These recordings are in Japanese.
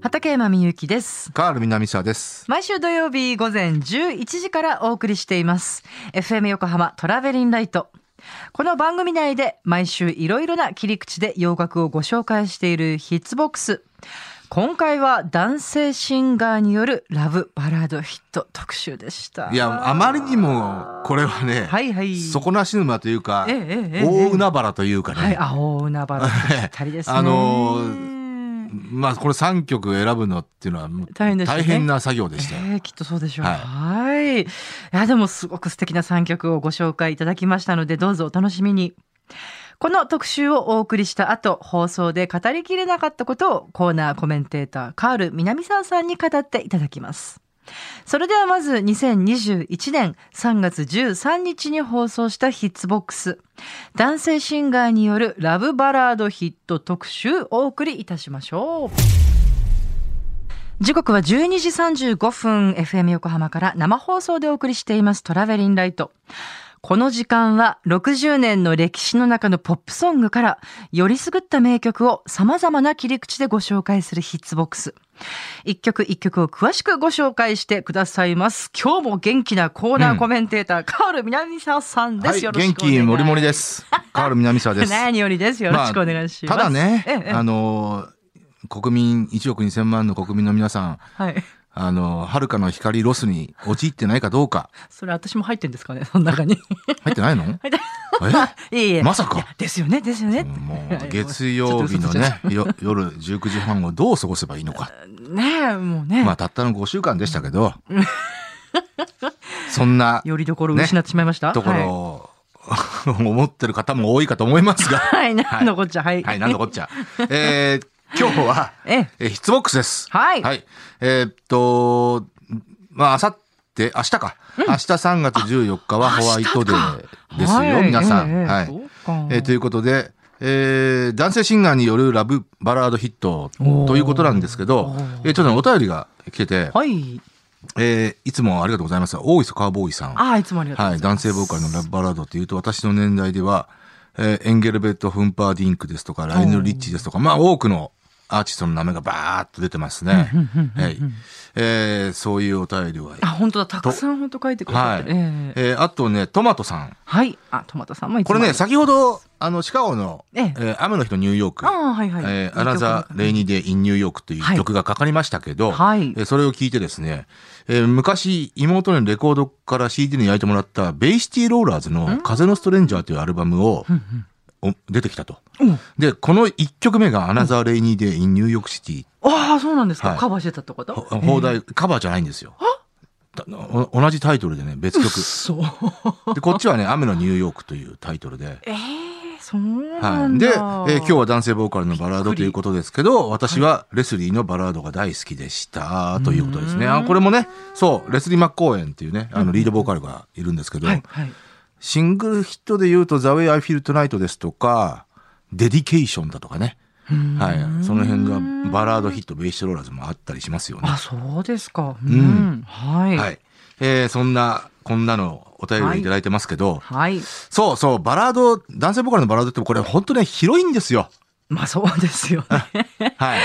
畠山みゆきです。カール南沢です。毎週土曜日午前11時からお送りしています。FM 横浜トラベリンライト。この番組内で毎週いろいろな切り口で洋楽をご紹介しているヒッツボックス。今回は男性シンガーによるラブバラードヒット特集でした。いや、あまりにも、これはね、はいはい。底なし沼というか、ええええええ大海原というかね、はい、青海原ぴったりですね。あのまあ、これ3曲選ぶのっていうのは大変な作業でしたよ。えーきっとそうでしょう。はいはい。いや、でもすごく素敵な3曲をご紹介いただきましたので、どうぞお楽しみに。この特集をお送りした後、放送で語りきれなかったことをコーナーコメンテーター、カール南沢さんに語っていただきます。それではまず2021年3月13日に放送したヒッツボックス。男性シンガーによるラブバラードヒット特集お送りいたしましょう。時刻は12時35分 FM 横浜から生放送でお送りしていますトラベリンライト。この時間は60年の歴史の中のポップソングからよりすぐった名曲を様々な切り口でご紹介するヒッツボックス。一曲一曲を詳しくご紹介してくださいます。今日も元気なコーナーコメンテーター、カール南沢さんです。はい、よろし元くお願い気もりもりで。す。カール南沢です。何よりです。よろしくお願いします。ただね、ええあの、国民1億2000万の国民の皆さん、はい。あの、遥かの光ロスに陥ってないかどうか。それ私も入ってんですかね、その中に。入ってないの？え？いえいえ。まさか？ですよね、ですよね。もうや月曜日のね、よ夜19時半をどう過ごせばいいのか。ねえ、もうね。まあ、たったの5週間でしたけど、そんなよりどころを失ってしまいました？ところを、思ってる方も多いかと思いますが、はい。はい、なんのこっちゃ、はい。はい、なんだこっちゃ。えー 今日は、ええ。えー、ヒッツボックスです。はいはい。えーっと、まあ、あさって、明日か。明日3月14日はホワイトデーですよ、はい皆さん。ええはい。えーということで、えー男性シンガーによるラブバラードヒットということなんですけど、えーちょっとね、お便りが来てて、はい。えーいつもありがとうございます。大磯カーボーイさん。ああ、いつもありがとうごはい、ざいます。男性ボーカルのラブバラードっていうと、私の年代では、えーエンゲルベルト・フンパーディンクですとか、ライオネル・リッチーですとか、まあ多くのアーティストの名前がバーッと出てますね。はい。えーそういうお便りは。あ、本当だ。たくさん本当書いてくださってる。はいえええーあとね、トマトさん。はい。あ、トマトさんもこれね、先ほど、あの、シカゴの、えええー雨の日のニューヨーク。ああ、はいはい。えー Another Rainy Day in New York というはい曲がかかりましたけど、はいえーそれを聞いてですね、えー昔妹にレコードから CD に焼いてもらったベイシティ・ローラーズの風のストレンジャーというアルバムを、お出てきたと。うんで、この1曲目が Another Rainy Day in New York City。ああ、そうなんですか。はいカバーしてたってこと？ほ邦題、カバーじゃないんですよ。同じタイトルでね、別曲。そう。で、こっちはね、雨のニューヨークというタイトルで。ええそうなはい。んだ。で、えー今日は男性ボーカルのバラードということですけど、私はレスリーのバラードが大好きでした、ということですね。あこれもね、そう、レスリー・マッコーエンっていうね、あの、リードボーカルがいるんですけど、はい、はい。シングルヒットで言うと、The Way I Feel Tonight ですとか、 Dedication だとかね。はい。その辺がバラードヒット、ベイシティ・ローラーズもあったりしますよね。あ、そうですか。うん。はい。はい。えーそんな、こんなのお便りをいただいてますけど、はい。そうそう、バラード、男性ボーカルのバラードってこれ本当ね、広いんですよ。まあそうですよね。はい。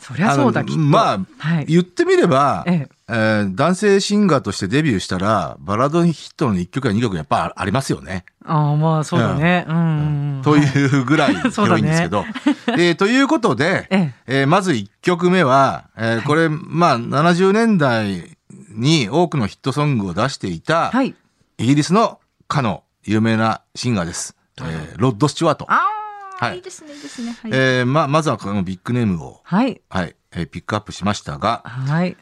そりゃそうだ、きっと。まあ、はい。言ってみれば、ええー男性シンガーとしてデビューしたら、バラードヒットの1曲や2曲やっぱありますよね。ああ、まあそうだね。うん。というぐらい広いんですけど。えーということで、えまず1曲目は、えーこれ、まあ、70年代に多くのヒットソングを出していた、はい。イギリスのかの有名なシンガーです。えーロッド・スチュワート。ああ、はいいいですね、いいですね。はい。えーま、まずはこのビッグネームを、はい。はい、えーピックアップしましたが、はい。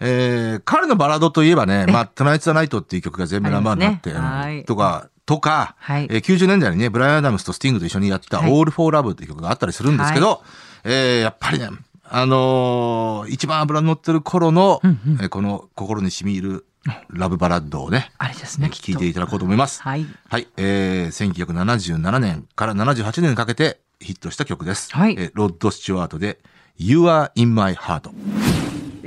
えー彼のバラードといえばね、まあ、トゥナイツ・ザ・ナイトっていう曲が全部ナンバーになって、とか、とか、はいえー90年代にね、ブライアン・アダムスとスティングと一緒にやった、はい All for Love っていう曲があったりするんですけど、えーやっぱりね、あのー一番脂の乗ってる頃の、うんうんえーこの心に染み入るラブバラッドをね、あれですね、聞いていただこうと思います。はい。はい、えー、1977年から78年にかけてヒットした曲です。はいえーロッド・スチュワートで You are in my heart。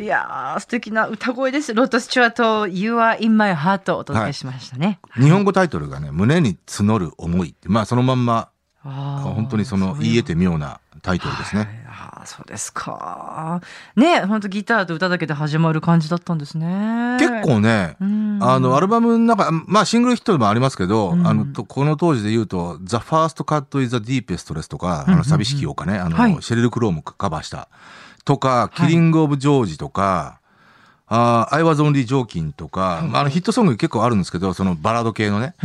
いやー、素敵な歌声です。ロッド・スチュワート、You are in my heart をお届けしましたね。日本語タイトルがね、胸に募る思いって、まあそのまんま、本当にそのう言い得て妙なタイトルですね。ああ、そうですか。ね、本当ギターと歌だけで始まる感じだったんですね。結構ね、うん、あの、アルバムの中、まあシングルヒットでもありますけど、うんあの、とこの当時で言うと、The First Cut is the Deepest ですとか、あうんの、寂しきようかね、あの、はいシェリル・クローもカバーした。とか、いキリング・オブ・ジョージとか、あー I was only joking とか、まああのヒットソング結構あるんですけど、そのバラード系のね、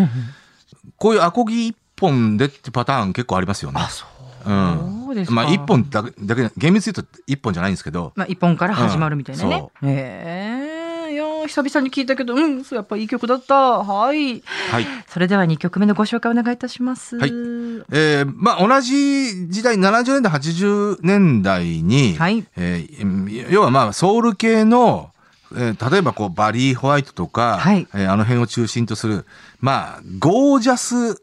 こういうアコギ一本でってパターン結構ありますよねあ、。そう。うん。ですか。まあ一本だけ、だけ、厳密に言うと一本じゃないんですけど、まあ、一本から始まるみたいなねうんそ。ええいやー久々に聞いたけど、うん、そうやっぱいい曲だった。はい。はい。それでは2曲目のご紹介お願いいたします。はい。えーまあ同じ時代、70年代、80年代に、はい。えー要はまあソウル系の、えー例えばこうバリー・ホワイトとか、はい。えーあの辺を中心とする、まあゴージャスっ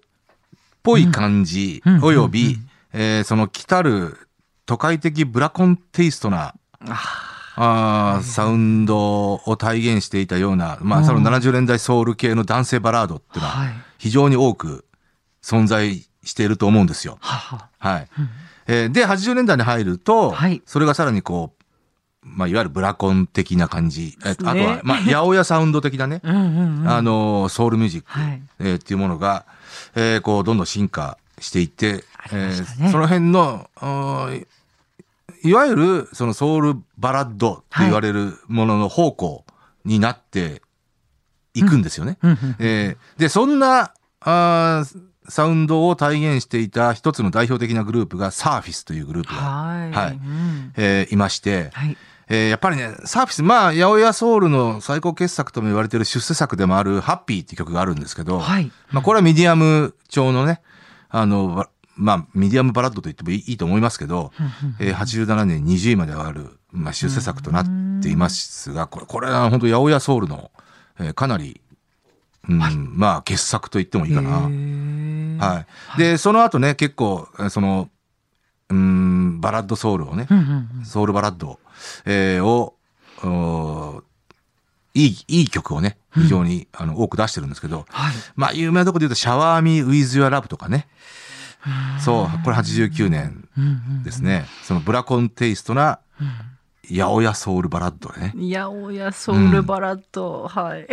ぽい感じ、うん。うん。および、えーその来たる都会的ブラコンテイストな、あーサウンドを体現していたような、まあその70年代ソウル系の男性バラードっていうのは、はい。非常に多く存在していると思うんですよ。はい。えーで、80年代に入ると、はいそれがさらにこう、まあ、いわゆるブラコン的な感じ、えねあとは、まあ、八百屋サウンド的なね、うん。あのー、ソウルミュージック、はいえーっていうものが、えーこう、どんどん進化していって、ねえーその辺の、いいわゆる、そのソウルバラッドって言われるものの方向になっていくんですよね。うんうんえーで、そんな、あーサウンドを体現していた一つの代表的なグループがサーフィスというグループが、はい。はいうんえーいまして、はい。えーやっぱりね、サーフィス、まあ、八百屋ソウルの最高傑作とも言われている出世作でもあるハッピーっていう曲があるんですけど、はい。まあ、これはミディアム調のね、あの、ばまあ、ミディアムバラッドと言ってもいいと思いますけど、えー87年20位まで上がる、まあ、出世作となっていますが、これ、これは本当八百屋ソウルの、えーかなり、うん、まあ、傑作と言ってもいいかな。はい。で、その後ね、結構、えーその、うん、バラッドソウルをねソウルバラッド、えーを、いい、いい曲をね、非常に、あの多く出してるんですけど、はい。まあ、有名なところで言うと、 Shower Me with Your Love とかね。そう、これ89年うんうんですね。そのブラコンテイストな、八百屋ソウルバラッドでね。八百屋ソウルバラッド。はい。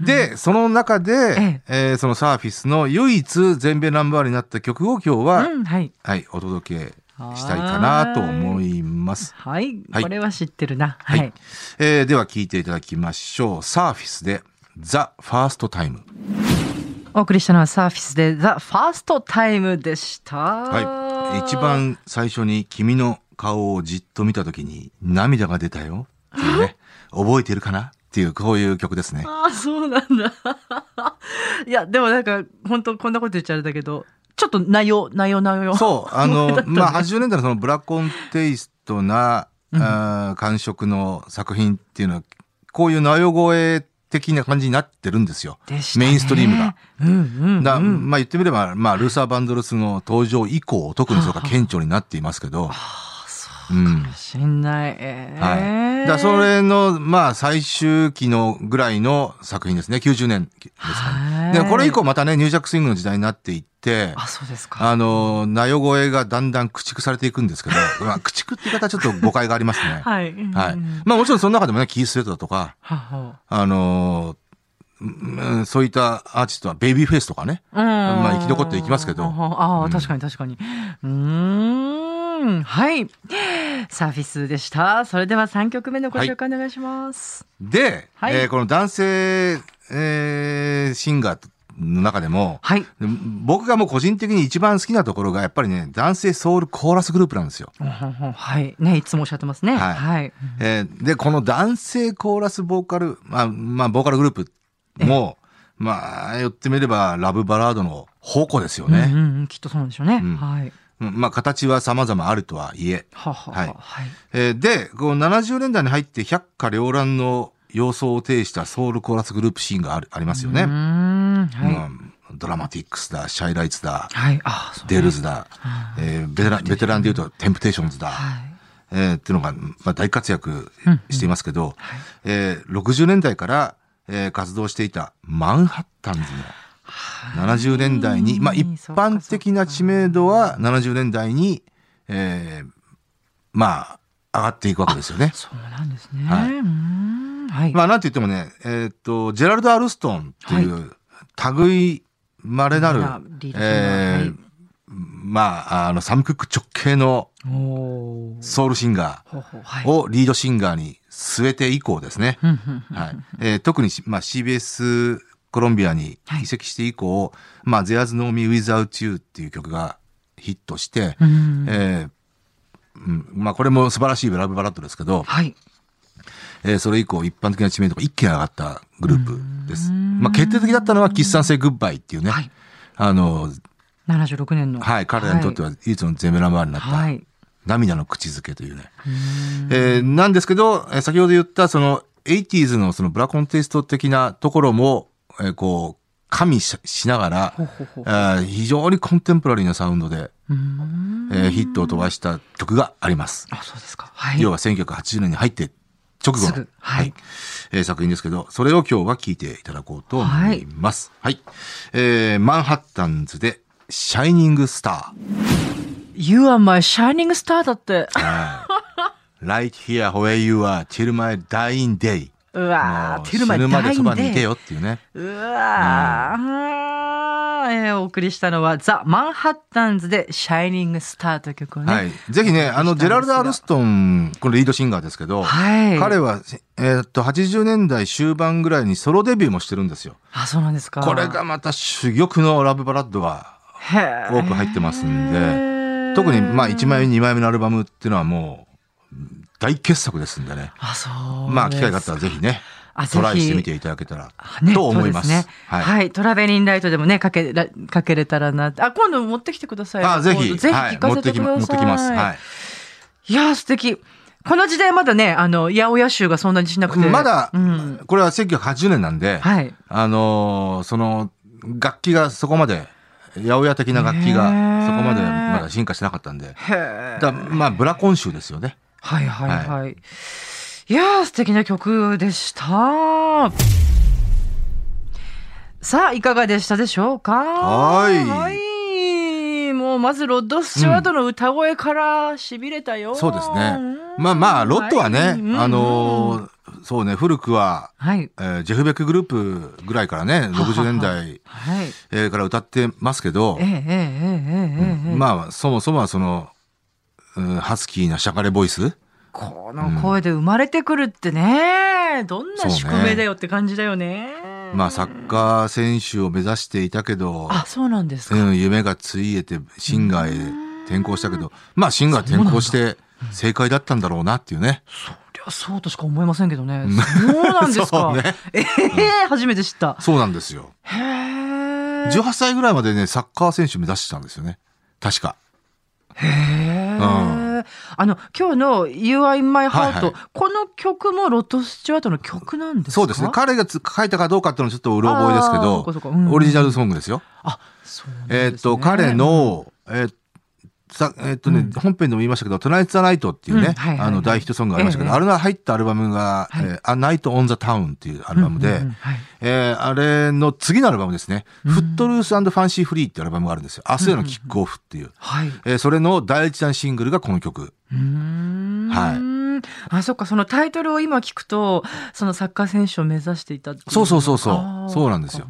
で、その中で、えーそのサーフィスの唯一全米ナンバーワンになった曲を今日は、うん、はい。はい、お届けしたいかなと思います。はい。はいこれは知ってるな。はい。はい。えーでは聴いていただきましょう。サーフィスで、ザ・ファーストタイム。お送りしたのはサーフィスでザ・ファーストタイムでした。はい。一。番最初に君の顔をじっと見たときに涙が出たよっていうね、覚えてるかな？っていう、こういう曲ですね。ああ、そうなんだ。いや、でもなんか、本当こんなこと言っちゃあれだけど、ちょっと内容、内容、内容。そう、あだの ねまあ、80年代のそのブラコンテイストな、うんあー感触の作品っていうのは、こういう内容声的な感じになってるんですよ。ねメインストリームが。。うんうん、うん。だまあ言ってみれば、まあ、ルーサー・バンドルスの登場以降、特にそれが顕著になっていますけど、うんもしんない。ええはい。だそれの、まあ、最終期のぐらいの作品ですね。90年ですかはいね。で、これ以降またね、ニュージャックスイングの時代になっていって、あ、そうですか。あの、なよ声がだんだん駆逐されていくんですけど、まあ、駆逐って言い方はちょっと誤解がありますね。はい。はいうん。まあもちろんその中でもね、キース・ウェットだとか、ははあのーうんそういったアーティストはベイビーフェイスとかね。うんまあ生き残っていきますけどああ、うん確かに確かに。うーん。はい。サーフィスでした。それでは3曲目のご紹介お願いします。で、はいえーこの男性、えーシンガーの中でも、はい。で僕がもう個人的に一番好きなところが、やっぱりね、男性ソウルコーラスグループなんですよ。はい。ね、いつもおっしゃってますね。はいはい。えーで、この男性コーラスボーカル、まあ、まあ、ボーカルグループも、まあ、言ってみれば、ラブバラードの宝庫ですよね。うんうんうん、きっとそうなんでしょうね。うんはい。まあ、形は様々あるとはいえ。はははいは。はい。えーで、こう70年代に入って百花繚乱の様相を呈したソウルコーラスグループシーンがあるありますよね。うーん。はい。うんドラマティックスだ、シャイライツだ、はい。あ、デルズだ、えーベテラン、ベテランで言うとテンプテーションズだ、はい。えーっていうのが、まあ、大活躍していますけど、はいえー60年代から、えー活動していたマンハッタンズの70年代に、まあ、一般的な知名度は70年代に、えーまあ、上がっていくわけですよね。そうなんですね。はいはい。まあ、なんて言ってもね、えーっと、ジェラルド・アルストンっていう、類稀なる、まあリードシンガーえーはいまあ、あの、サム・クック直系のソウルシンガーをリードシンガーに据えて以降ですね。はい。えー特にし、まあ、CBS コロンビアに移籍して以降、まあ、There's No Me Without You っていう曲がヒットして、うんえーうん、まあ、これも素晴らしいラブバラッドですけど、はい。えーそれ以降一般的な知名度が一気に上がったグループです。まあ、決定的だったのは、キッサンセイグッバイっていうね、はいあの、76年の。はい、彼らにとっては唯一の全米ナンバーになった、はい。涙の口づけというね。えーなんですけど、えー先ほど言ったその 80s のそのブラコンテイスト的なところも、えーこう、加味ししながらえー非常にコンテンポラリーなサウンドで、えーヒットを飛ばした曲があります。あ、そうですか。はい。要は1980年に入って直後の、すぐはいえー作品ですけど、それを今日は聴いていただこうと思います。はい。えーマンハッタンズで、シャイニングスタ You are my shining star だって。ー。はい right here where you are till my dying day. うわー、テルマ死ぬまでそばにいてよ。よっていうね。うわー、えーお送りしたのはザ・マンハッタンズでシャイニングスターという曲をね。はい。ぜひね、あの、ジェラルド・アルストン、このリードシンガーですけど、はい彼は、えーっと、80年代終盤ぐらいにソロデビューもしてるんですよ。あ、そうなんですか。これがまた珠玉のラブバラッドが多く入ってますんで、特にまあ1枚目、2枚目のアルバムっていうのはもう大傑作ですんでね。あ、そう。まあ機会があったらぜひねトライしてみていただけたらねと思います。すね。は。はいい。トラベリンライトでもね、かけら、かけれたらな。あ、今度持ってきてください。あ、ぜひ、ぜひはい聞かせてください。持ってきま持ってきます。はい。いやー、素敵。この時代まだね、あの、八百屋州がそんなにしなくて。まだ、うん。これは1980年なんで、はい。あのーその、楽器がそこまで、八百屋的な楽器へがーそこまでまだ進化してなかったんで、だまあ、ブラコン州ですよね。はいはいはい。はい、いや素敵な曲でした。さあ、いかがでしたでしょうか？はい。もうまずロッド・スチュワードの歌声からしびれたよ、うん、そうですね。まあまあロッドはね、はい、あのー、そうね古くは、はい。えー、ジェフ・ベックグループぐらいからね60年代は、え、から歌ってますけど、まあそもそもはそのハスキーなシャカレボイス？この声で生まれてくるってね、どんな宿命だよって感じだよね。まあ、サッカー選手を目指していたけど、あ、そうなんですか。うん、夢がついえてシンガーへ転校したけど、まあ、シンガー転校して正解だったんだろうなっていうね。そりゃそうとしか思えませんけどね。そうなんですか。ねええ初めて知った。そうなんですよ。へえ。18歳ぐらいまでね、サッカー選手目指してたんですよね。確か。へえ。うん。あの、今日の You Are in My Heart、はいはい。この曲もロッド・スチュワートの曲なんですか？そうですね。彼がつ書いたかどうかっていうのはちょっとうろ覚えですけどオリジナルソングですよ。あ、そうね。えーっと、彼、の、えーさえーっとね、うん。本編でも言いましたけど、トナイツ・ザ・ナイトっていうね、あの大ヒットソングがありましたけど、ええ。あれが入ったアルバムが、はい。えー A Night on the Town っていうアルバムで、うんうんうんはい。えーあれの次のアルバムですね、フットルースファンシーフリーっていうアルバムがあるんですよ。明日へのキックオフっていう。はい。えーそれの第一弾シングルがこの曲。うーん。はあ、そっか、そのタイトルを今聞くと、そのサッカー選手を目指していたそうそうそうそう。そうなんですよ。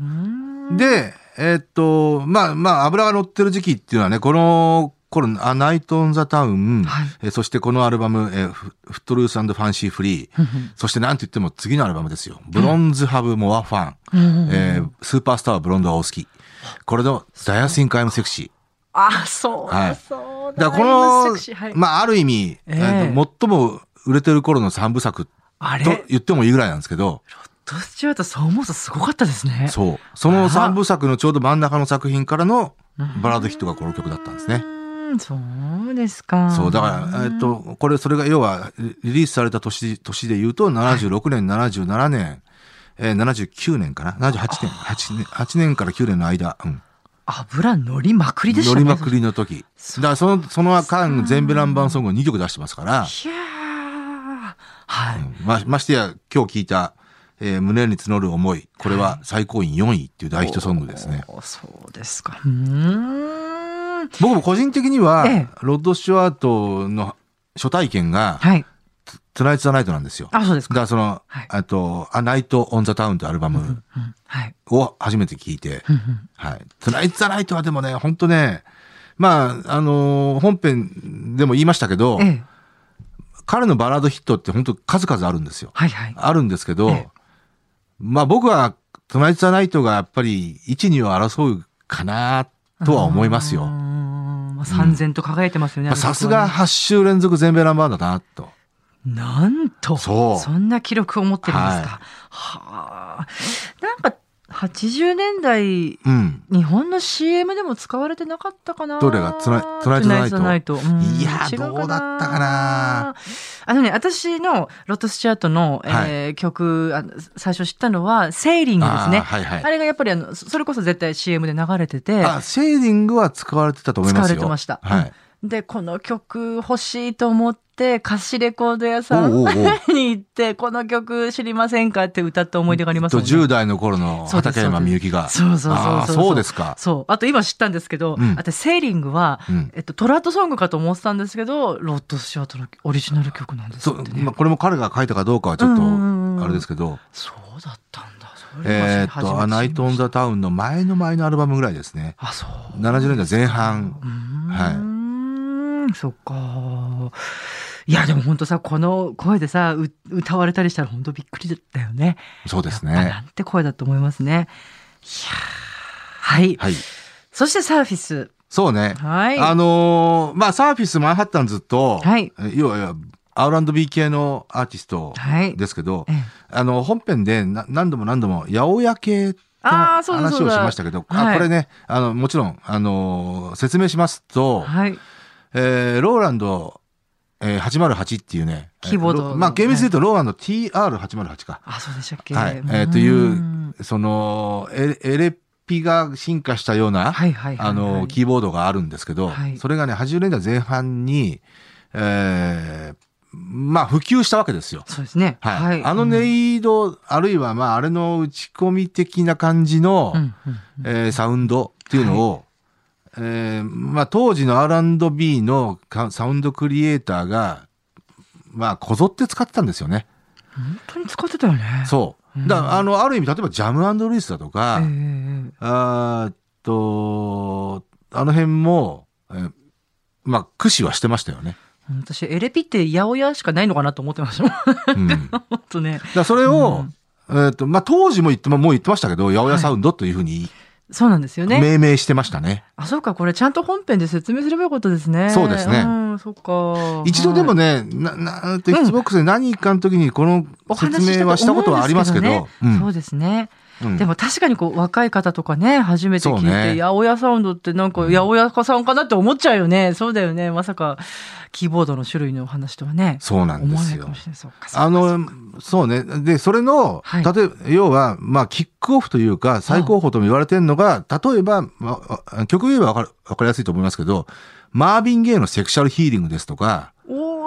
で、えーっと、まあまあ、油が乗ってる時期っていうのはね、この頃、A Night on the Town、はいえーそしてこのアルバム、えーフフットルースファンシーフリー、そしてなんと言っても次のアルバムですよ。ブロンズハブモアファン、えースーパースターはブロンドがお好き。これのダヤシンカイムセクシー。あ、そうだ、はいそうだ。だこのはい、まあある意味、えええーと最も売れてる頃の三部作あれ？と言ってもいいぐらいなんですけど、ロッド・スチュワートそう思うとすごかったですね。そう。その三部作のちょうど真ん中の作品からのバラードヒットがこの曲だったんですね。そうですか。そう、だから、えっと、これ、それが要は、リリースされた年、年で言うと、76年、77年、えー、79年かな ?78 年、8年、8年から9年の間、うん。油乗りまくりでしたね。乗りまくりの時。だから、その、その間、全米ナンバンソングを2曲出してますから、いやーはい。ま、ましてや、今日聞いた、えー胸に募る思い。これは最高位4位っていう大ヒットソングですね。おーそうですか。うーん。僕も個人的には、ええロッド・スチュワートの初体験が、はい。トゥナイト・ザ・ナイトなんですよ。あ、そうですか。だからその、はいあと、A Night on the Town というアルバム。を初めて聞いて、はい。トゥナイト・ザ・ナイトはでもね、本当ね、まあ、あのー本編でも言いましたけど、ええ。彼のバラードヒットって本当数々あるんですよ。はいはい。あるんですけど、ええまあ僕はトゥナイト・ザ・ナイトがやっぱり1、2を争うかなとは思いますよ。んまあ、三千と輝いてますよね。まあさすがあの曲はね8週連続全米ナンバーだなと。なんと、そうんな記録を持ってるんですか。はあ。なんか、80年代、うん。日本の CM でも使われてなかったかな。どれが？ Tonight's the Night Tonight うん。いやどうだったかな。あのね、私のロッド・スチュアートの、えー曲あの、最初知ったのは、 Sailing ですね。あーはいはい。あれがやっぱりあの、そそれこそ絶対 CM で流れてて、あ、 Sailing は使われてたと思いますよ。使われてました。はい。で、この曲欲しいと思って、貸しレコード屋さん に行って、この曲知りませんかって歌った思い出がありますね。10代の頃の畠山みゆきが。そうそうそうそうそうですか。そう。あと今知ったんですけど、うん私、セーリングは、うんえっと、トラットソングかと思ってたんですけど、ロッド・スチュアートのオリジナル曲なんですね。まあ、これも彼が書いたかどうかはちょっと、あれですけど、そうだったんだ。えーっと、アナイト・オン・ザ・タウンの前の前のアルバムぐらいですね。あ、そう。70年代前半。はい。そっか。いや、でも本当さ、この声でさ、う歌われたりしたら本当びっくりだったよね。そうですやっぱなね。んて声だと思いますね。いやーはい。はい。そしてサーフィス。そうね。はい。あのーまあ、サーフィスマンハッタンズと、はいえ要は、R&B 系のアーティストはいですけど、ええあの、本編でな何度も何度も、八百屋系ってあーそうだ話をしましたけど、はいあこれね、あの、もちろん、あのー説明しますと、はい。えーローランド、えー808っていうね、キーボードのえロまあ、厳密に言うと、ローランド TR808 か。あ、そうでしたっけ。はい。うえーというん、その、エエレピが進化したような、はいはいはいはい。あの、キーボードがあるんですけど、はいそれがね、80年代前半に、えーまあ、普及したわけですよ。そうですね。はい。あのうん音色、あるいは、まあ、あれの打ち込み的な感じの、うんうんえーサウンドっていうのを、えーまあ、当時の R&B のかサウンドクリエイターが、まあ、こぞって使ってたんですよね。本当に使ってたよね。そう。だから、あの、ある意味、例えば、ジャムルイスだとか、ええあーっと、あの辺も、えーまあ、駆使はしてましたよね。私、エレピって八百屋しかないのかなと思ってましたもん。うん。本当ね。らそれを、えーっと、まあ、当時も言っても、もう言ってましたけど、八百屋サウンドというふうにそうなんですよね。命名してましたね。あ、そうか、これちゃんと本編で説明すればよかったですね。そうですねうん、そっか。一度でもね、ね、な、な、テキストボックスで何かの時にこの説明はしたことはありますけど、ねそうですね。うんでも確かにこう若い方とかね、初めて聞いて、八百屋サウンドってなんか八百屋さんかなって思っちゃうよね。そうだよね。まさかキーボードの種類の話とはね。そうなんですよあの、そうね。で、それの、はい例えば、要は、まあ、キックオフというか、最高峰とも言われてるのが、例えば、まあ、曲言えばわかるわかりやすいと思いますけど、マービン・ゲイの Sexual Healing ですとか、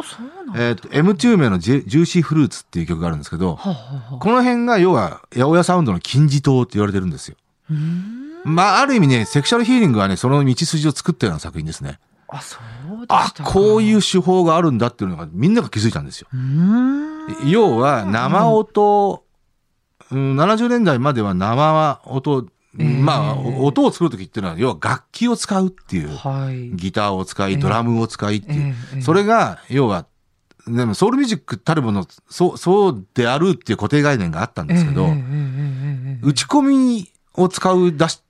おお、そうなんだ。えっ、と、M2 名の Juicy Fruit っていう曲があるんですけど、はあ、はあはあ、この辺が要は、八百屋サウンドの金字塔って言われてるんですよ。まあ、ある意味ね、 Sexual Healing はね、その道筋を作ったような作品ですね。あ、そうであ。こういう手法があるんだっていうのがみんなが気づいたんですよ。要は生音、うん、70年代までは生音、えー、まあ、音を作る時っていうのは、要は楽器を使うっていう、はい、ギターを使い、ドラムを使いっていう、えー、それが、要は、でもソウルミュージックたるもの、そう、そうであるっていう固定概念があったんですけど、打ち込みを使う出し、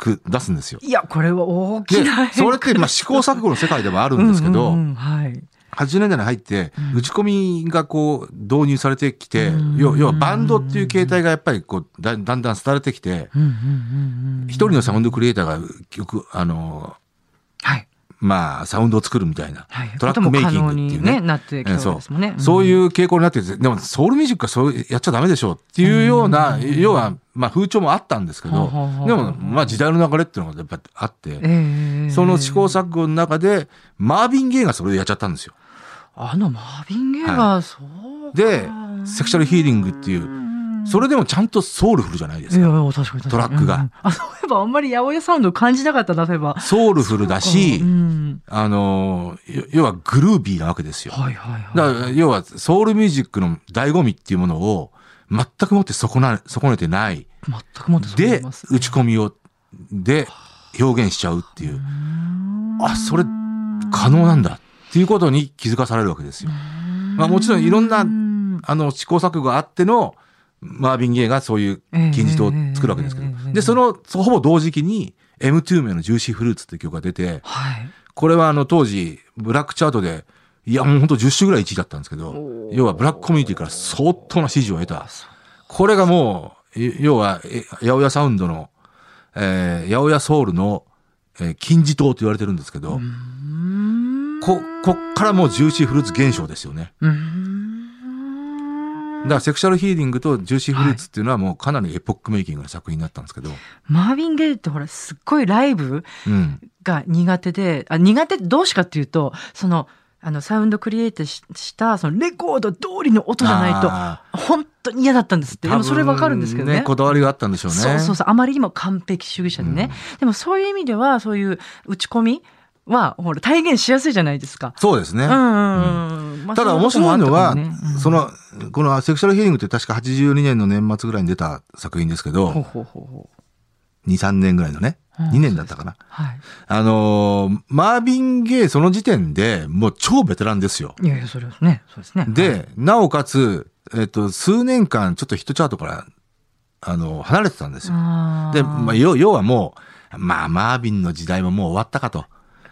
く出すんですよ。いや、これは大きなそれってまあ試行錯誤の世界でもあるんですけど、うんうんうん、はい、80年代に入ってうん、打ち込みがこう、導入されてきてうん、要要はバンドっていう形態がやっぱりこう、だだんだん廃れてきて、うんうんうんうん一人のサウンドクリエイターが曲、あの、はい。まあ、サウンドを作るみたいなはい。、トラックメイキングっていうことも可能にね。なってきたわけですもんね。そういう傾向になってて、でもソウルミュージックはそうやっちゃダメでしょうっていうような、要は、まあ風潮もあったんですけど、でも、まあ時代の流れっていうのがやっぱあって、ええその試行錯誤の中で、マービン・ゲイがそれをやっちゃったんですよ。あのマービン・ゲイが、そうかで、セクシャルヒーリングっていうそれでもちゃんとソウルフルじゃないですか。トラックがうんうんあ、そういえばあんまり八百屋サウンド感じなかったな、そういえば。ソウルフルだしう、ん。あの、よ要はグルービーなわけですよ。はいはいはい。だから、要は、ソウルミュージックの醍醐味っていうものを、全くもって損な、損ねてない。全くもってで。打ち込みを、で、表現しちゃうっていう。あ、それ、可能なんだっていうことに気づかされるわけですよ。まあもちろんいろんなうんあの、試行錯誤があっての、マービン・ゲイがそういう金字塔を作るわけですけど。で、その、そほぼ同時期に、M2 名のジューシーフルーツっていう曲が出て、はい。これはあの当時、ブラックチャートで、いやもうほんと10週ぐらい1位だったんですけど要はブラックコミュニティから相当な支持を得た。これがもう、い要は、え八百屋サウンドの、えー、八百屋ソウルの、えー金字塔と言われてるんですけど、うんこ、こっからもう Juicy Fruit 現象ですよね。うんだから Sexual Healing と Juicy Fruit っていうのはもうかなりエポックメイキングな作品になったんですけど、マーヴィン・ゲイってほら、すっごいライブうん。が苦手で、あ苦手どうしてかっていうと、その、あの、サウンドクリエイトしした、そのレコード通りの音じゃないと、あ本当に嫌だったんですって。でもそれわかるんですけどね。多分こだわりがあったんでしょうね。そうそうそう。あまりにも完璧主義者でね。でもそういう意味では、そういう打ち込みは、ほら、体現しやすいじゃないですか。そうですね。うんうんうん。まあただ面白いのは、ねうんその、このセクシャルヒーリングって確か82年の年末ぐらいに出た作品ですけど、ほうほうほうほ2、3年ぐらいのね、うん2年だったかな。う。はい。あのーマービン・ゲイその時点でもう超ベテランですよ。いやいや、それはね、そうですね。はい、で、なおかつ、えっと、数年間ちょっとヒットチャートから、あの、離れてたんですよ。で、まあ、要要はもう、まあ、マービンの時代ももう終わったかと。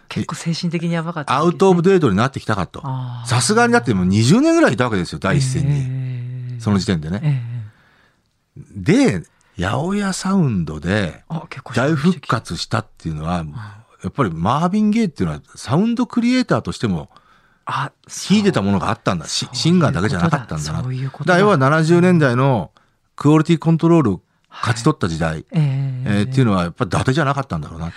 結構精神的にやばかった、アウト・オブ・デートになってきたかとさすがにだってもう20年ぐらいいたわけですよ、第一線に。えーその時点でね。えで、八百屋サウンドで大復活したっていうのは、やっぱりマービン・ゲイっていうのはサウンドクリエイターとしてもあ、秀でたものがあったんだ。しシンガーだけじゃなかったんだな。だ要は70年代のクオリティコントロールを勝ち取った時代、えーえーっていうのはやっぱり伊達じゃなかったんだろうな。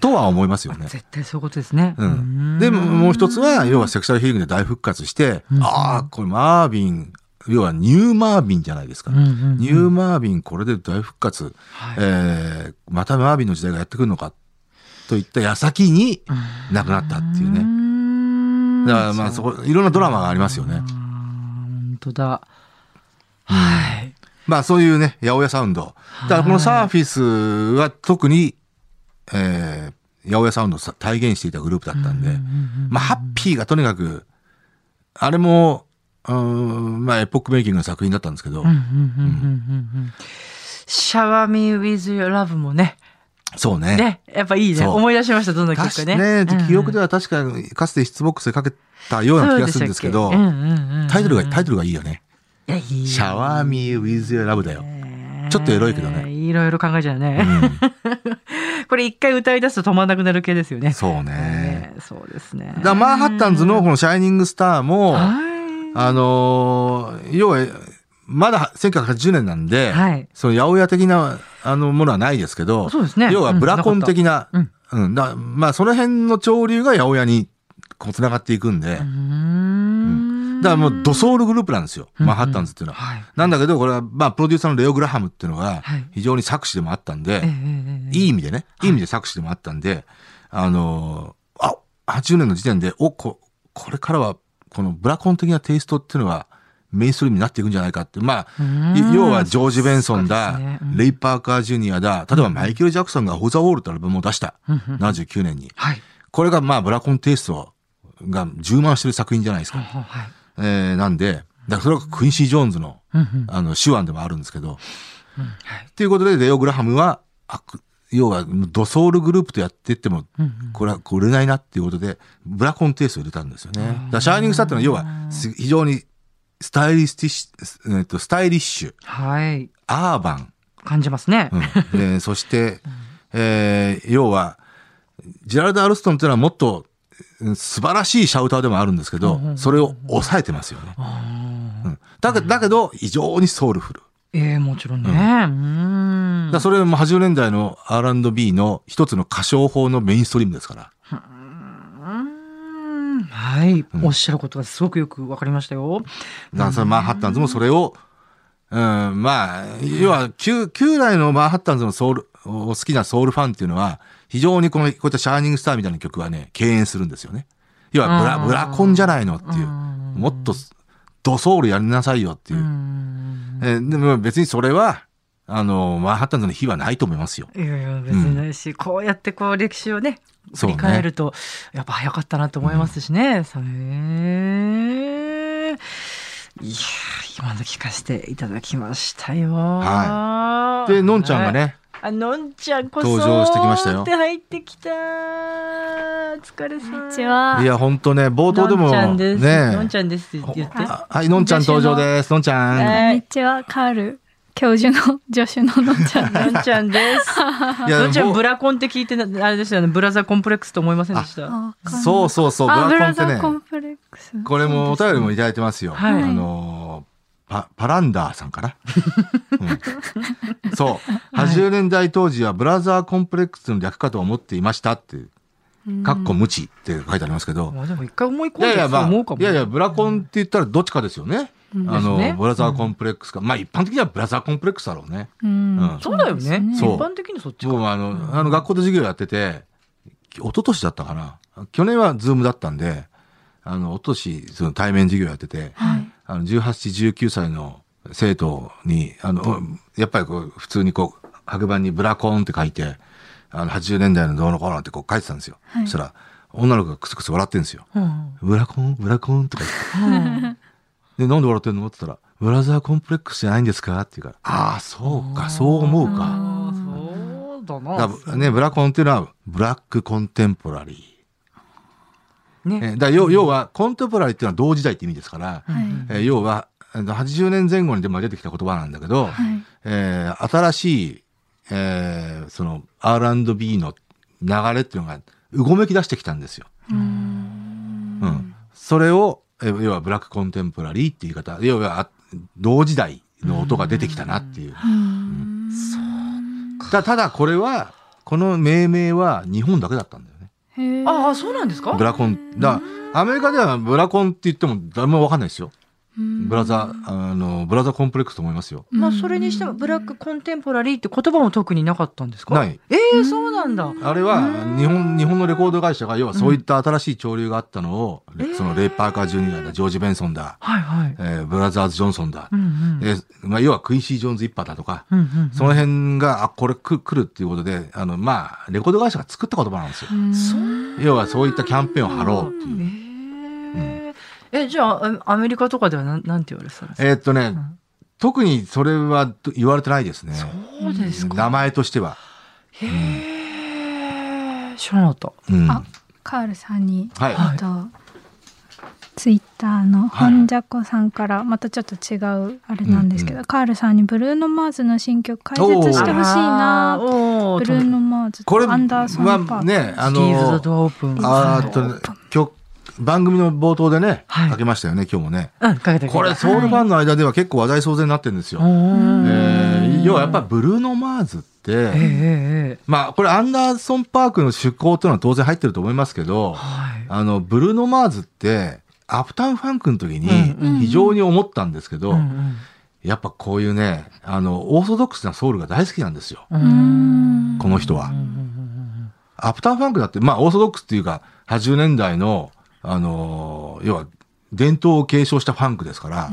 とは思いますよね。絶対そういうことですね。うん。で、もう一つは、要はセクシャルヒーリングで大復活して、うんああ、これマービン、要はニューマービンじゃないですか。うんうんうんニューマービン、これで大復活、はいえーまたマービンの時代がやってくるのか、といった矢先に亡くなったっていうね。ねだからまあそこ、いろんなドラマがありますよね。本当だ。はい。まあそういうね、八百屋サウンド。だからこのサーフィスは特に、えー、八百屋サウンドをさ体現していたグループだったんで、まあハッピーがとにかく、あれも、うーん、まあエポックメイキングの作品だったんですけど、うんうんうんうんうんうんシャワーミー with your love もね。そうね。ね。やっぱいいね。思い出しました、どんな曲確かかね。ね、記憶ではは確かかつてヒッツボックスでかけたような気がするんですけど、タイトルが、タイトルがいいよね。いや、いい。シャワーミー with your love だよ。ちょっとエロいけどね。いろいろ考えちゃううね。ん、これ一回歌い出すと止まんなくなる系ですよね。そうね。ねそうですね。だマンハッタンズのこのシャイニングスターも、はい。あのー要は、まだ1980年なんで、はいその八百屋的なあのものはないですけど、そうですね要はブラコン的な、うんうんだまあその辺の潮流が八百屋にこう繋がっていくんで、うーんだからもうドソウルグループなんですよ、うんマンハッタンズっていうのは。はい。なんだけど、これは、まあ、プロデューサーのレオ・グラハムっていうのがはい、非常に作詞でもあったんで、ええええいい意味でね、いい意味で作詞でもあったんで、あのーあ、80年の時点で、お、こ、これからは、このブラコン的なテイストっていうのは、メインストリームになっていくんじゃないかって。まあ、要はジョージ・ベンソンだ、ねうんレイ・パーカー・ジュニアだ、例えばマイケル・ジャクソンがホザ・ウォールってアルバムを出した、うんうん79年に。はい。これがまあ、ブラコンテイストが充満してる作品じゃないですか。はい。えー、なんで、だからそれはクインシー・ジョーンズの、うんうん。あの、手腕でもあるんですけど、うん。はい。っていうことで、レオ・グラハムは、要は、ドソウルグループとやっていっても、うんうん。これは売れないなっていうことで、ブラコンテイストを入れたんですよね。だからシャイニングスターっていうのは、要は、す非常にスタイリスティッシュ、えっと、スタイリッシュ、はい。アーバン、感じますね。うん。えーそして、えー要は、ジェラルド・アルストンっていうのはもっとうん素晴らしいシャウターでもあるんですけど、それを抑えてますよね。うんだけだけど、非常にソウルフル。ええもちろんね。うん。だそれも80年代の R&B の一つの歌唱法のメインストリームですから。うんはい、おっしゃることがすごくよくわかりましたよ。だからそれマンハッタンズもそれをうん、まあ、要は、旧、旧来のマンハッタンズのソウル、お好きなソウルファンっていうのは、非常にこの、こういったシャーニングスターみたいな曲はね、敬遠するんですよね。要はブラ、うんブラコンじゃないのっていう。もっと、ドソウルやりなさいよっていうう。んえーでも別にそれは、あの、マンハッタンズの日はないと思いますよ。いやいや別にないし、こうやってこう歴史をね振り返ると、やっぱ早かったなと思いますしね。それいやー今の聞かせていただきましたよ。はで、のんちゃんがね、あのんちゃんこそ登場してきましたよって入ってきた。お疲れさん。こんにちは。いや、ほんとね、冒頭でも、のんちゃんです。ねのんちゃんですって言って。あはい、のんちゃん登場です。のんちゃん。はいこんにちは。カール教授の助手ののんちゃんです。のんちゃんです。のんちゃんぼ ブラコンって聞いてなあれですよね。ブラザーコンプレックスと思いませんでした。あそうそうそう、ブラコンってねラザーコ、ンプレックス。これもお便りもいただいてますよ。はいあのーパ、パランダーさんかな、うんそう。80年代当時はブラザーコンプレックスの略かと思っていましたっていう、かっこ無知って書いてありますけど。まあでも一回思い込んいやいや、で。いやいや、ブラコンって言ったらどっちかですよね。あの、ですねブラザーコンプレックスか。まあ一般的にはブラザーコンプレックスだろうね。うんうんそうだよね。一般的にそっちか。あの、あの学校で授業やってて、一昨年だったかな。去年はズームだったんで、あの、一昨年その対面授業やってて、はい。あの、18、19歳の生徒に、あの、やっぱりこう、普通にこう、白板にブラコンって書いて、あの、80年代のどうのこうのってこう書いてたんですよ。はいそしたら、女の子がクスクス笑ってんですよ。うんブラコン？ブラコン？とか言って。で、なんで笑ってんの？って言ったら、ブラザーコンプレックスじゃないんですか？って言うから、ああ、そうか、そう思うか。そうだな。ね、ブラコンっていうのは、ブラックコンテンポラリー。ね。えだ要要は、コンテンポラリーっていうのは同時代って意味ですから、はい。えー要は、あの80年前後にでも出てきた言葉なんだけど、はい。えー新しい、えーその R&B の流れっていうのがうごめき出してきたんですよ。うん。それを、えー要はブラックコンテンポラリーっていう言い方、要はあ同時代の音が出てきたなっていう。うんたただこれは、この命名は日本だけだったんだよああ、そうなんですか？ブラコン。だからアメリカではブラコンって言っても誰もわかんないですよ。ブラザー、あの、ブラザーコンプレックスと思いますよ。まあ、それにしても、ブラックコンテンポラリーって言葉も特になかったんですか？ない。ええそうなんだ。あれは日本、日本のレコード会社が、要はそういった新しい潮流があったのを、うんそのレイ・パーカー・ジュニアだ、ジョージ・ベンソンだ、はいはい。えーブラザーズ・ジョンソンだ、うんうん。えーまあ、要はクインシー・ジョーンズ一派だとか、うんうんその辺が、あ、これ来来るっていうことで、あの、まあ、レコード会社が作った言葉なんですよ。うん要はそういったキャンペーンを張ろうっていう。えええ、じゃあ、あアメリカとかではなんなんて言われてたんですか？えーっとね、ん特にそれは言われてないですね。そうですか。名前としては。へえ、知らなかった。うん。あカールさんに、はいえっとツイッターの本じゃこさんからまたちょっと違うあれなんですけど、うんカールさんにブルーノ・マーズの新曲解説してほしいなブルーノ・マーズこれとアンダーソン・パークはね、あスキーズ・ザ・の、ドアオープン。あーっと番組の冒頭でね、はい。かけましたよね、今日もね。うん、かけてこれ、ソウルファンの間では結構話題騒然になってるんですよ。えー要はやっぱブルーノ・マーズって、ええええまあ、これアンダーソン・パークの趣向というのは当然入ってると思いますけど、はい。あの、ブルーノ・マーズって、アップタウンファンクの時に非常に思ったんですけど、うんやっぱこういうね、あの、オーソドックスなソウルが大好きなんですよ。この人は。Uptown Funk だって、まあ、オーソドックスっていうか、80年代の、あのー要は、伝統を継承したファンクですから、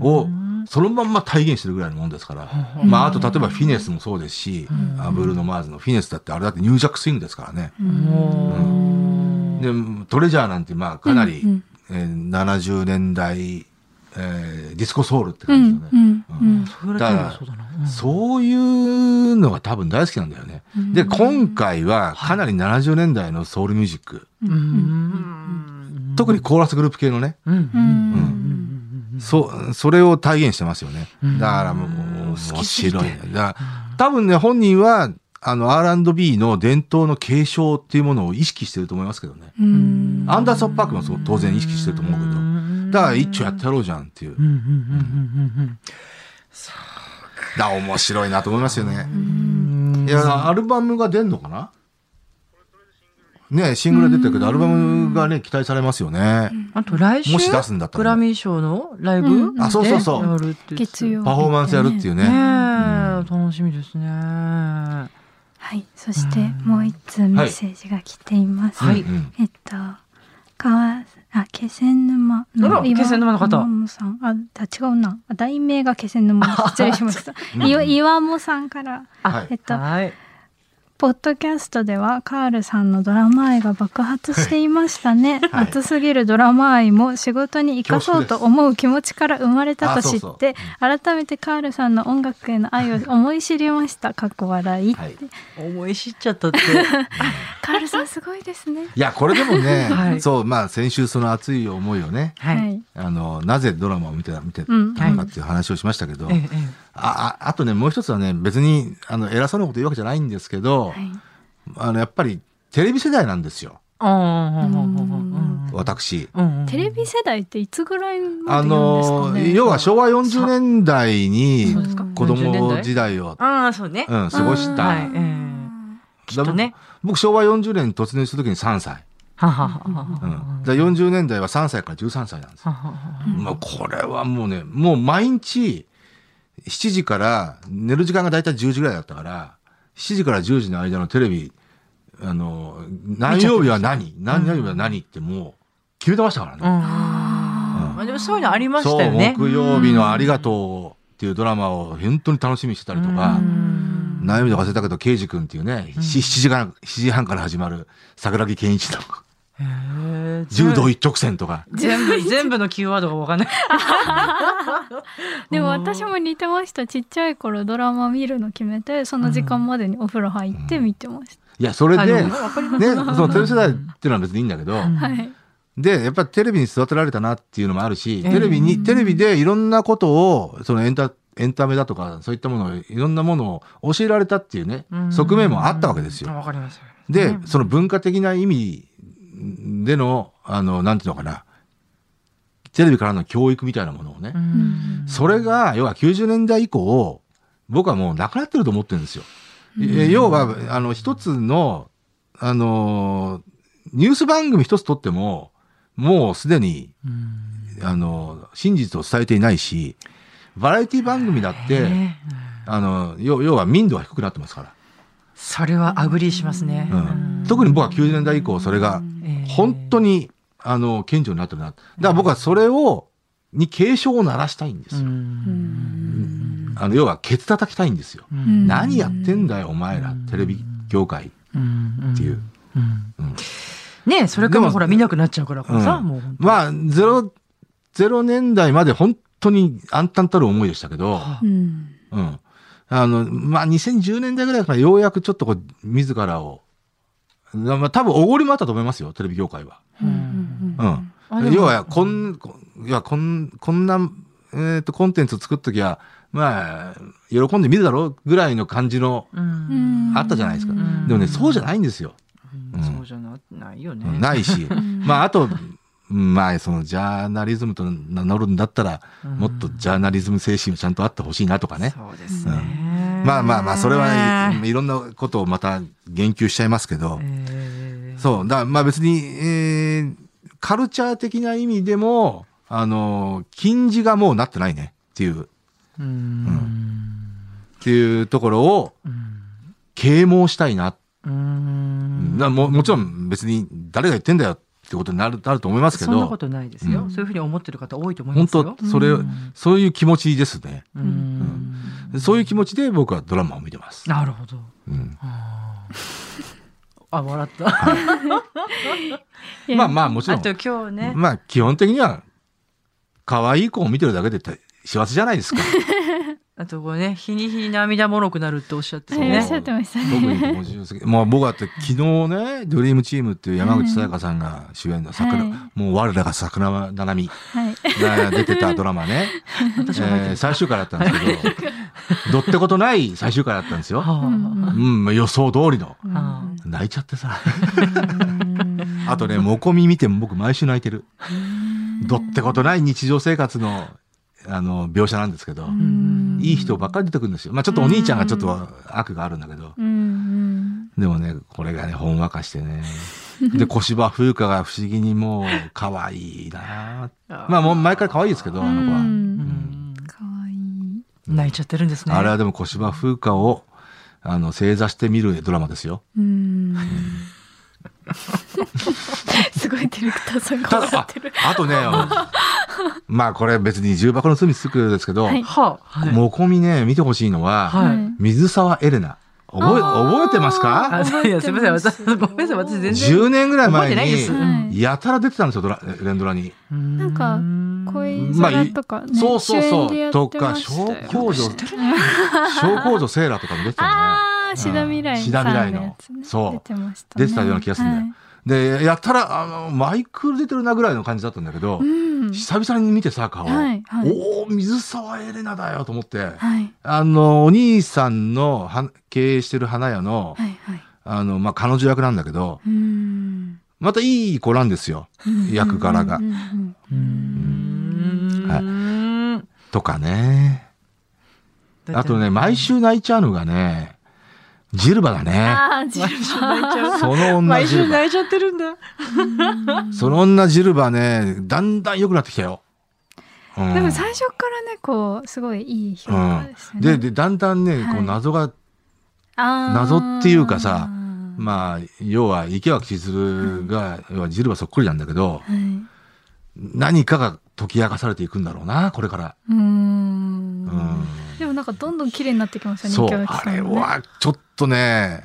を、そのまんま体現してるぐらいのもんですから、まあ、あと、例えば Finesse もそうですし、あブルーノ・マーズの Finesse だって、あれだってニュージャックスイングですからね。で、 Treasure なんて、まあ、かなり、うん。えー70年代、えーディスコソウルってう感じのね。んうんうん。そう言われたらそうだな。うんそういうのが多分大好きなんだよね。で、今回はかなり70年代のソウルミュージック、うん。特にコーラスグループ系のね、うん。うん。うん。そ、それを体現してますよね。うん。だからもう、好面白い。ね。だから多分ね、本人は、あの、R&B の伝統の継承っていうものを意識してると思いますけどね。うん。アンダーソン・パークもそう当然意識してると思うけど。だから一丁やってやろうじゃんっていう。うんうんうんうんだ面白いなと思いますよね。いや、アルバムが出んのかな？ね、シングル出てるけど、アルバムがね、期待されますよね。あと来週？もし出すんだったらね。グラミー賞のライブ、うん。あそうそうそう。月曜日。パフォーマンスやるっていうね。ねえ、うん。楽しみですね。はい。そしてもう一通メッセージが来ています、はい。えっと川あ気仙沼の岩気仙沼の方。岩本さん。ああ違うな。あ題名が気仙沼。失礼しました。う。ん岩岩本さんから。はいえっとはい。ポッドキャストではカールさんのドラマ愛が爆発していましたね、はい。熱すぎるドラマ愛も仕事に生かそうと思う気持ちから生まれたと知あそうって改めてカールさんの音楽への愛を思い知りました。かっこ笑い、はい。思い知っちゃったって。カールさんすごいですね。いや、これでもね、はい。そう、まあ、先週その熱い思いをね、はい。あの、なぜドラマを見てた、見てたうんのかっていう話をしましたけど、えええあああとね、もう一つはね、別に、あの、偉そうなこと言うわけじゃないんですけど、はいあの、やっぱり、テレビ世代なんですよ、え。うんうんうんうんうん私。うんうん。テレビ世代っていつぐらいまあで言うんですかの、ね要は昭和40年代に子40年供代時代を、ああ、そうね。うん、過ごした。はい。ええきっとね。僕、昭和40年に突入するときに3歳。ははははうん。は。だから40年代は3歳から13歳なんですよ。はははまあ、これはもうね、もう毎日、7時から、寝る時間がだいたい10時ぐらいだったから、7時から10時の間のテレビ、あの、何曜日は何何曜日は何ってもう決めてましたからね。うん。まあでもそういうのありましたよね。木曜日のありがとうっていうドラマを本当に楽しみにしてたりとかう、ん。悩みとか忘れたけど、刑事君っていうね、7, 時から、7時半から始まる桜木健一とか、へえ柔道一直線とか、全部、全部のキーワードがわかんない。でも私も似てました。ちっちゃい頃ドラマ見るの決めてその時間までにお風呂入って見てましいや、それで、ね、そのテレビ世代っていうのは別にいいんだけど、た、はい。で、やっぱりテレビに育てられたなっていうのもあるし、ええテレビに、テレビでいろんなことを、そのエンタ、エンタメだとか、そういったものを、いろんなものを教えられたっていうね、側面もあったわけですよ。わかります。で、その文化的な意味での、あの、なんていうのかな、テレビからの教育みたいなものをね、うん。それが、要は90年代以降、僕はもうなくなってると思ってるんですよ。え要は、あの、一つの、あの、ニュース番組一つとっても、もうすでに、うん。あの、真実を伝えていないし、バラエティ番組だって、ねあの、要要は民度が低くなってますから。それは agree しますね。うん、特に僕は90年代以降、それがええ。本当に、あの、顕著になってるな。だから僕はそれを、に警鐘を鳴らしたいんですよ。うん。あの、要は、ケツ叩きたいんですよ。うん。何やってんだよ、お前ら、テレビ業界っう。ん。ていう。ねそれかでももほら見なくなっちゃうからさ、うん。もうまあ、ゼロ、ゼロ年代まで本当に暗淡たる思いでしたけど、はうん。うん。あの、まあ、2010年代ぐらいからようやくちょっとこう、自らを、まあ、多分おごりもあったと思いますよ、テレビ業界は。うんうん。要は、こん、こいや、こん、こんな、えっ、と、コンテンツを作っときゃ、まあ、喜んで見るだろうぐらいの感じの、うんあったじゃないですか。んでもね、そうじゃないんですよ。うんそうじゃなないよね。うんないし。まあ、あと、まあ、その、ジャーナリズムと名乗るんだったら、うん。もっとジャーナリズム精神もちゃんとあってほしいなとかね。そうですね。まあまあまあ、それは、いろんなことをまた言及しちゃいますけど、えーそう、だまあ別に、えーカルチャー的な意味でも、あの、禁じがもうなってないね。っていう、うん。っていうところをうん。啓蒙したいな。うん。ももちろん別に誰が言ってんだよ。ってことになるなると思いますけど、そんなことないですよ、うんそういうふうに思ってる方多いと思い本ますよ。当、それ、うんそういう気持ちですね。うんそういう気持ちで僕はドラマを見てます。なるほど。うんあ、笑った。まあまあもちろんあと、今日ね。まあ基本的には、可愛い子を見てるだけで幸せじゃないですか。あとこうね、日に日に涙もろくなるっておっしゃってたねはいおっし。ゃってました特ね。に50過ぎもう僕だって昨日ね、ドリームチームっていう山口さやかさんが主演の桜、はいもう我らが桜庭ななみはい。が出てたドラマね、えー最終回だったんですけど、どってことない最終回だったんですよ。はうん、予想通りの。泣いちゃってさ。あとね、モコミ見ても僕毎週泣いてる。どってことない日常生活の、あの、描写なんですけど、いい人ばっかり出てくるんですよ。まあちょっとお兄ちゃんがちょっと悪があるんだけど、うんでもね、これがね、ほんわかしてね、で、小芝風花が不思議にもう可愛いなまあもう毎回可愛いですけど、あの子は。ううんんかわいい。泣いちゃってるんですね。あれはでも小芝風花を、あの、正座して見るドラマですよ。うん。すごいディレクターさんがただ、あ笑ってる。あとね、まあこれ別に重箱の隅つくですけど、はい。もこみね、見てほしいのは、はい水沢エレナ。覚え、覚えてますか？あ、そういや、すみません。私、ごめんなさい。私全然。?10 年ぐらい前に、はいやたら出てたんですよ、ドラ連ドラに。なんか恋まあ空とかね、そうそうそう主演でやってましたよとか小公女 小公女セーラーとかも出てたね。ああ、シダ未来シダ未来のやつねそう出てましたね。出てたような気がするんだよはいで、やったら、あの、マイク出てるなぐらいの感じだったんだけど、うん。久々に見てさ、顔。はいはいおお水沢エレナだよと思って、はい。あの、お兄さんのは経営してる花屋の、はいはい。あの、まあ、彼女役なんだけど、うん。またいい子なんですよ。役柄が。はい。とかね。あとね、毎週泣いちゃうのがね、ジルバだね。ああ、ジル毎週泣いちゃう。その女毎ジルバ。週泣いちゃってるんだ。その女ジルバね、だんだん良くなってきたよ。うんでも最初からね、こう、すごいいい評うん価ですよね。で、で、だんだんね、こはいう謎が、謎っていうかさはまあ、要は池脇千鶴が、要はジルバそっくりなんだけど、い。何かが解き明かされていくんだろうな、これから。うん。ん。でもなんかどんどん綺麗になってきますよね、そう、池脇あれはちょっとね、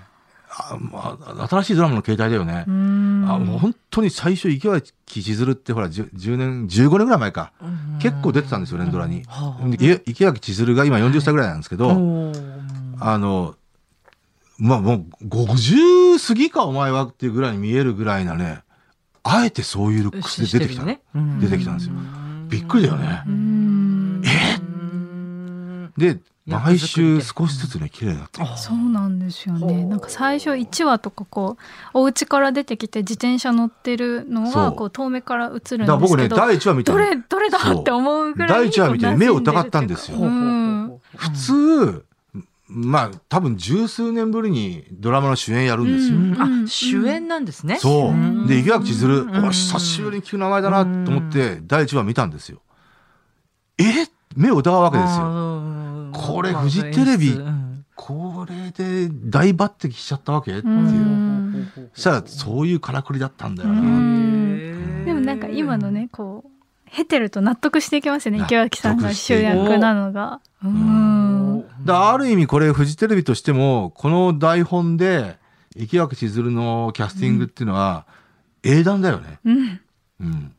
あまあ、新しいドラマの形態だよね。う。ん。あもう本当に最初池脇千鶴ってほら 10, 10年15年ぐらい前か。結構出てたんですよ連ドラに。池池脇千鶴が今40歳ぐらいなんですけど、おーあのまあもう50過ぎかお前はっていうぐらいに見えるぐらいなねあえてそういうルックスで出てきた、ね。出てきたんですよびっくりだよね。うーん。で役毎週少しずつね綺麗になってるそうなんですよね。なんか最初1話とかこうお家から出てきて自転車乗ってるのがこう遠目から映るんですけだど、から僕ね第1話見たどのれどれだって思うぐらい第一話見て目を疑ったんですよ。普通まあ多分十数年ぶりにドラマの主演やるんですよ、うんあ主演なんですね。そう。うん。で池脇千鶴うん。お久しぶりに聞く名前だなと思って第1話見たんですよ。え？目を疑うわけですよ。よこれフジテレビこれで大抜擢しちゃったわけ？っていう。うん。そしたらそういうからくりだったんだような、ん。でもなんか今のねこう経てると納得していきますよね。納池脇さんが主役なのが。ううんんだある意味これフジテレビとしてもこの台本で池脇千鶴のキャスティングっていうのは英断だよね、うんうん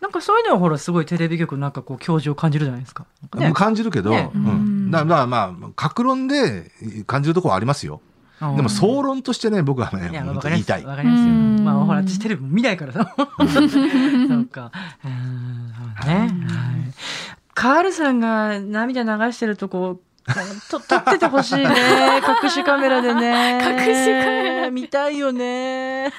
なんかそういうのはほらすごいテレビ局なんかこう教授を感じるじゃないですか。ね感じるけど、ねうんうんだからまあまあ極論で感じるところはありますよでも総論としてね僕はね本当に言いたいわかりますよ。うんまあほら私テレビも見ないからさ。そうか。うんそうね。はい。カールさんが涙流してるとこ。と撮っててほしいね。隠しカメラでね。隠しカメラ。見たいよね。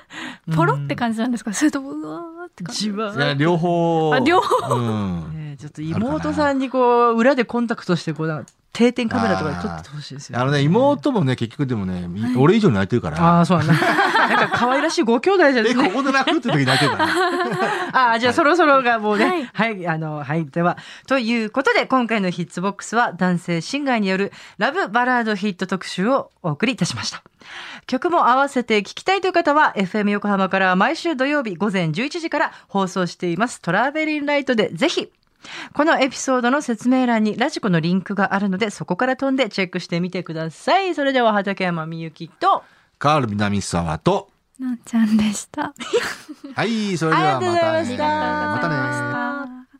ポロって感じなんですか？それともうわーって感じ両方。あ両方。うんねちょっと妹さんにこう裏でコンタクトしてこう定点カメラとかで撮ってほしいですよ、ね、あのね妹もね結局でもね、俺以上に泣いてるからああそうなんだなんか可愛らしいご兄弟じゃない えですかここで泣くって時泣いてるからね ああ、じゃあそろそろがもうね。ははいい。あの、はい。では、ということで、今回のヒッツボックスは男性シンガーによるラブバラードヒット特集をお送りいたしました。曲も合わせて聴きたいという方は、FM 横浜から毎週土曜日午前11時から放送していますトラベリンライトでぜひ、このエピソードの説明欄にラジコのリンクがあるので、そこから飛んでチェックしてみてください。それでは、畠山みゆきと、カール南沢となっちゃんでした。はいそれではまたねありがとうございましたまたね